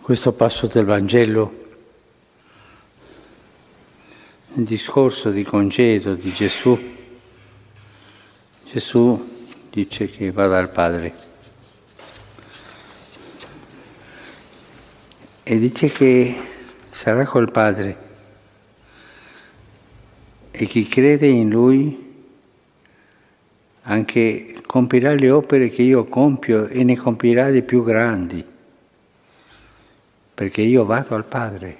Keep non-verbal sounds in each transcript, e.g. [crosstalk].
questo passo del Vangelo, il discorso di congedo di Gesù, Gesù dice che va dal Padre. E dice che sarà col Padre. E chi crede in Lui anche compirà le opere che io compio e ne compirà di più grandi, perché io vado al Padre.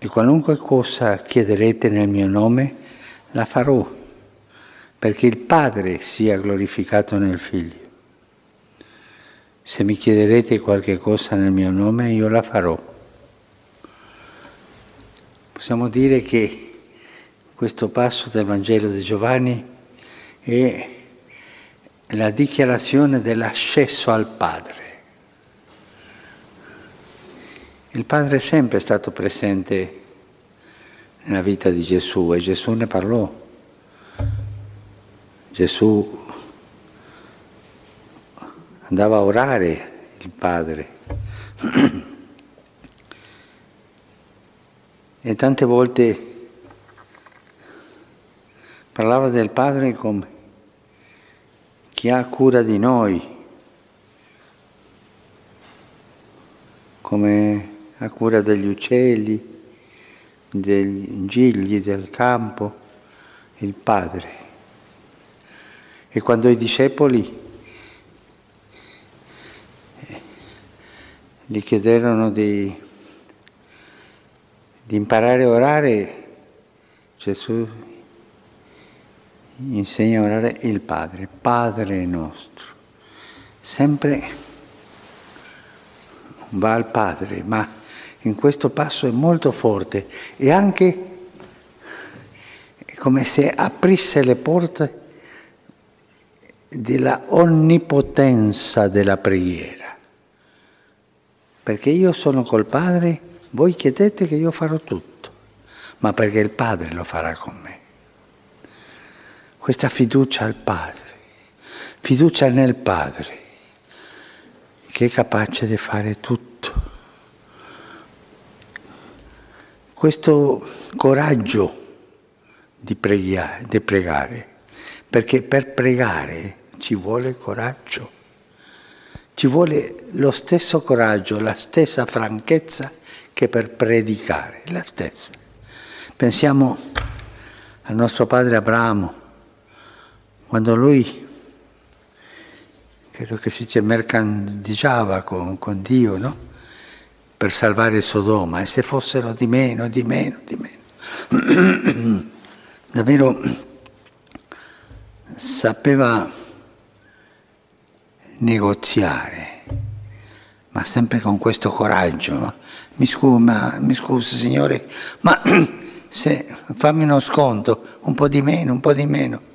E qualunque cosa chiederete nel mio nome, la farò, perché il Padre sia glorificato nel Figlio. Se mi chiederete qualche cosa nel mio nome, io la farò. Possiamo dire che questo passo del Vangelo di Giovanni è la dichiarazione dell'accesso al Padre. Il Padre è sempre stato presente nella vita di Gesù e Gesù ne parlò. Gesù andava a orare il Padre. [clears throat] E tante volte parlava del Padre come chi ha cura di noi, come ha cura degli uccelli, degli gigli del campo, il Padre. E quando i discepoli gli chiederono di, di imparare a orare, Gesù insegna a orare il Padre, Padre nostro. Sempre va al Padre, ma in questo passo è molto forte e anche come se aprisse le porte della onnipotenza della preghiera. Perché io sono col Padre, voi chiedete che io farò tutto, ma perché il Padre lo farà con me questa fiducia al Padre, fiducia nel Padre, che è capace di fare tutto. Questo coraggio di, preghiare, di pregare, perché per pregare ci vuole coraggio, ci vuole lo stesso coraggio, la stessa franchezza che per predicare, la stessa. Pensiamo al nostro padre Abramo, quando lui, credo che si mercanteggiava con, con Dio, no? Per salvare Sodoma, e se fossero di meno, di meno, di meno. [clears throat] Davvero sapeva negoziare, ma sempre con questo coraggio. Mi, scusa, mi scusa, Signore, ma [clears throat] se, fammi uno sconto, un po' di meno, un po' di meno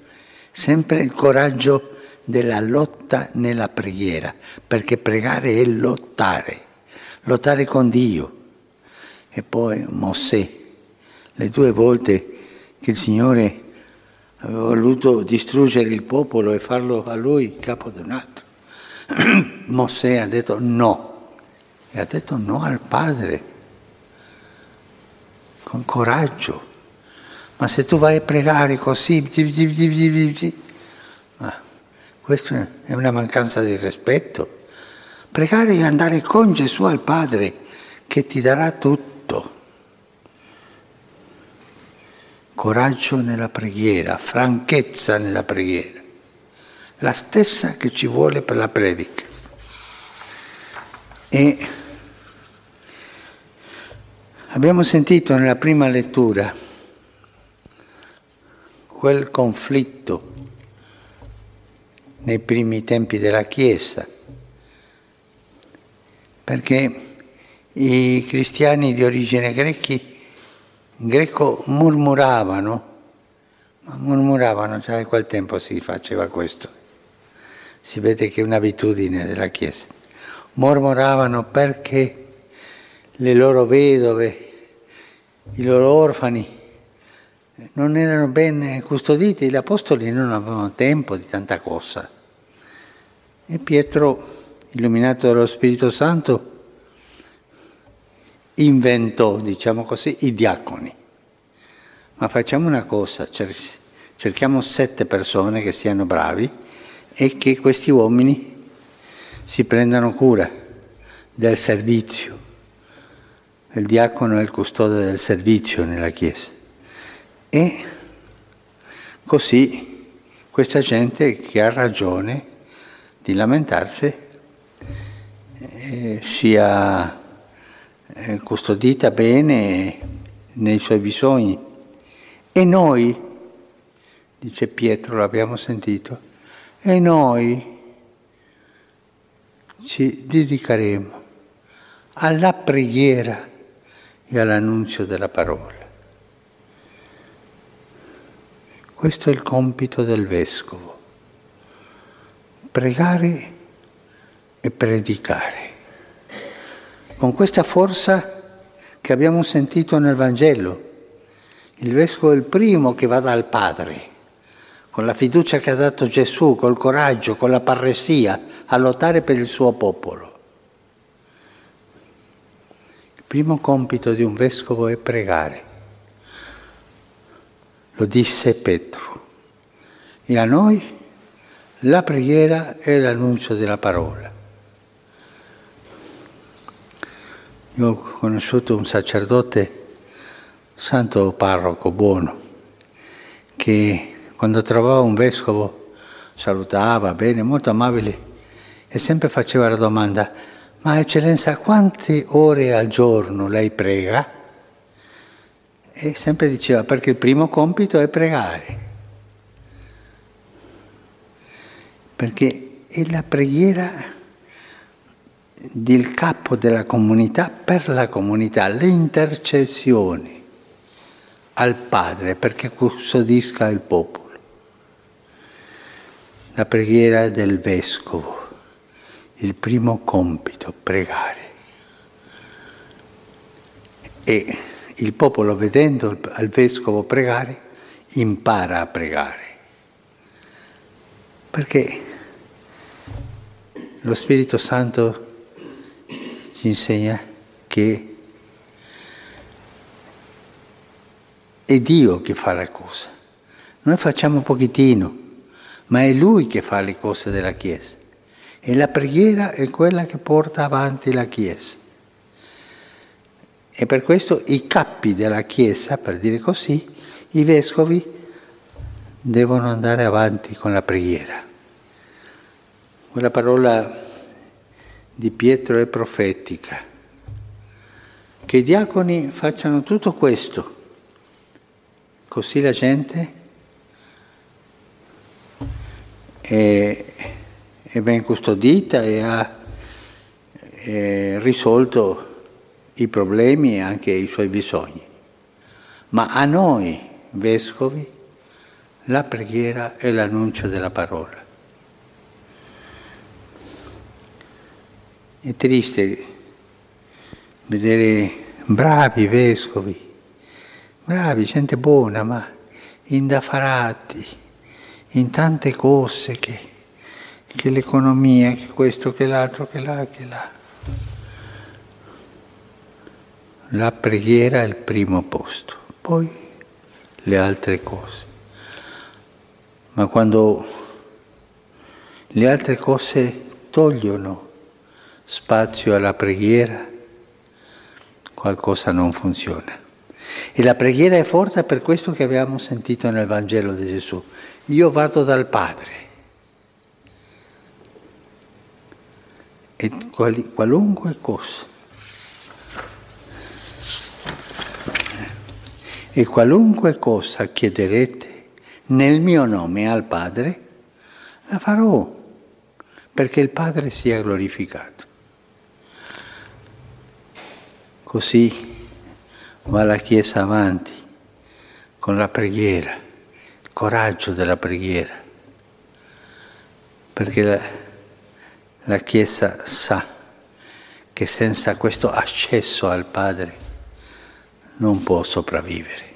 sempre il coraggio della lotta nella preghiera, perché pregare è lottare, lottare con Dio. E poi Mosè, le due volte che il Signore aveva voluto distruggere il popolo e farlo a lui capo di un altro, Mosè ha detto no, e ha detto no al Padre, con coraggio. Ma se tu vai a pregare così, ah, questa è una mancanza di rispetto. Pregare e andare con Gesù al Padre che ti darà tutto. Coraggio nella preghiera, franchezza nella preghiera, la stessa che ci vuole per la predica. E abbiamo sentito nella prima lettura quel conflitto nei primi tempi della Chiesa, perché i cristiani di origine grechi, greco murmuravano, ma murmuravano, già a quel tempo si faceva questo, si vede che è un'abitudine della Chiesa, murmuravano perché le loro vedove, i loro orfani, non erano ben custoditi, gli apostoli non avevano tempo di tanta cosa. E Pietro illuminato dallo Spirito Santo, inventò, diciamo così, i diaconi. Ma facciamo una cosa, cerchiamo sette persone che siano bravi e che questi uomini si prendano cura del servizio. Il diacono è il custode del servizio nella Chiesa. E così questa gente che ha ragione di lamentarsi sia eh, custodita bene nei suoi bisogni. E noi, dice Pietro, l'abbiamo sentito, e noi ci dedicheremo alla preghiera e all'annunzio della parola. Questo è il compito del vescovo, pregare e predicare con questa forza che abbiamo sentito nel Vangelo. Il vescovo è il primo che va dal Padre, con la fiducia che ha dato Gesù, col coraggio, con la parresia, a lottare per il suo popolo. Il primo compito di un vescovo è pregare. Lo disse Petro. E a noi la preghiera è l'annuncio della parola. Io ho conosciuto un sacerdote, santo parroco buono, che quando trovava un vescovo salutava bene, molto amabile e sempre faceva la domanda, ma eccellenza quante ore al giorno lei prega? E sempre diceva perché il primo compito è pregare. Perché è la preghiera del capo della comunità per la comunità, le intercessioni al Padre perché custodisca il popolo. La preghiera del Vescovo, il primo compito, pregare. E il popolo vedendo al Vescovo pregare impara a pregare. Perché lo Spirito Santo ci insegna che è Dio che fa la cosa. Noi facciamo pochettino, ma è Lui che fa le cose della Chiesa. E la preghiera è quella che porta avanti la Chiesa. E per questo i capi della Chiesa, per dire così, i vescovi devono andare avanti con la preghiera. Quella parola di Pietro è profetica. Che i diaconi facciano tutto questo, così la gente è, è ben custodita e ha è risolto i problemi e anche i suoi bisogni. Ma a noi, vescovi, la preghiera è l'annuncio della parola. È triste vedere bravi vescovi, bravi, gente buona, ma indaffarati in tante cose che, che l'economia, che questo, che l'altro, che là, che là. La preghiera è il primo posto, poi le altre cose. Ma quando le altre cose togliono spazio alla preghiera, qualcosa non funziona. E la preghiera è forte per questo che abbiamo sentito nel Vangelo di Gesù. Io vado dal Padre. E qualunque cosa. E qualunque cosa chiederete nel mio nome al Padre, la farò perché il Padre sia glorificato. Così va la Chiesa avanti con la preghiera, il coraggio della preghiera, perché la, la Chiesa sa che senza questo accesso al Padre non può sopravvivere.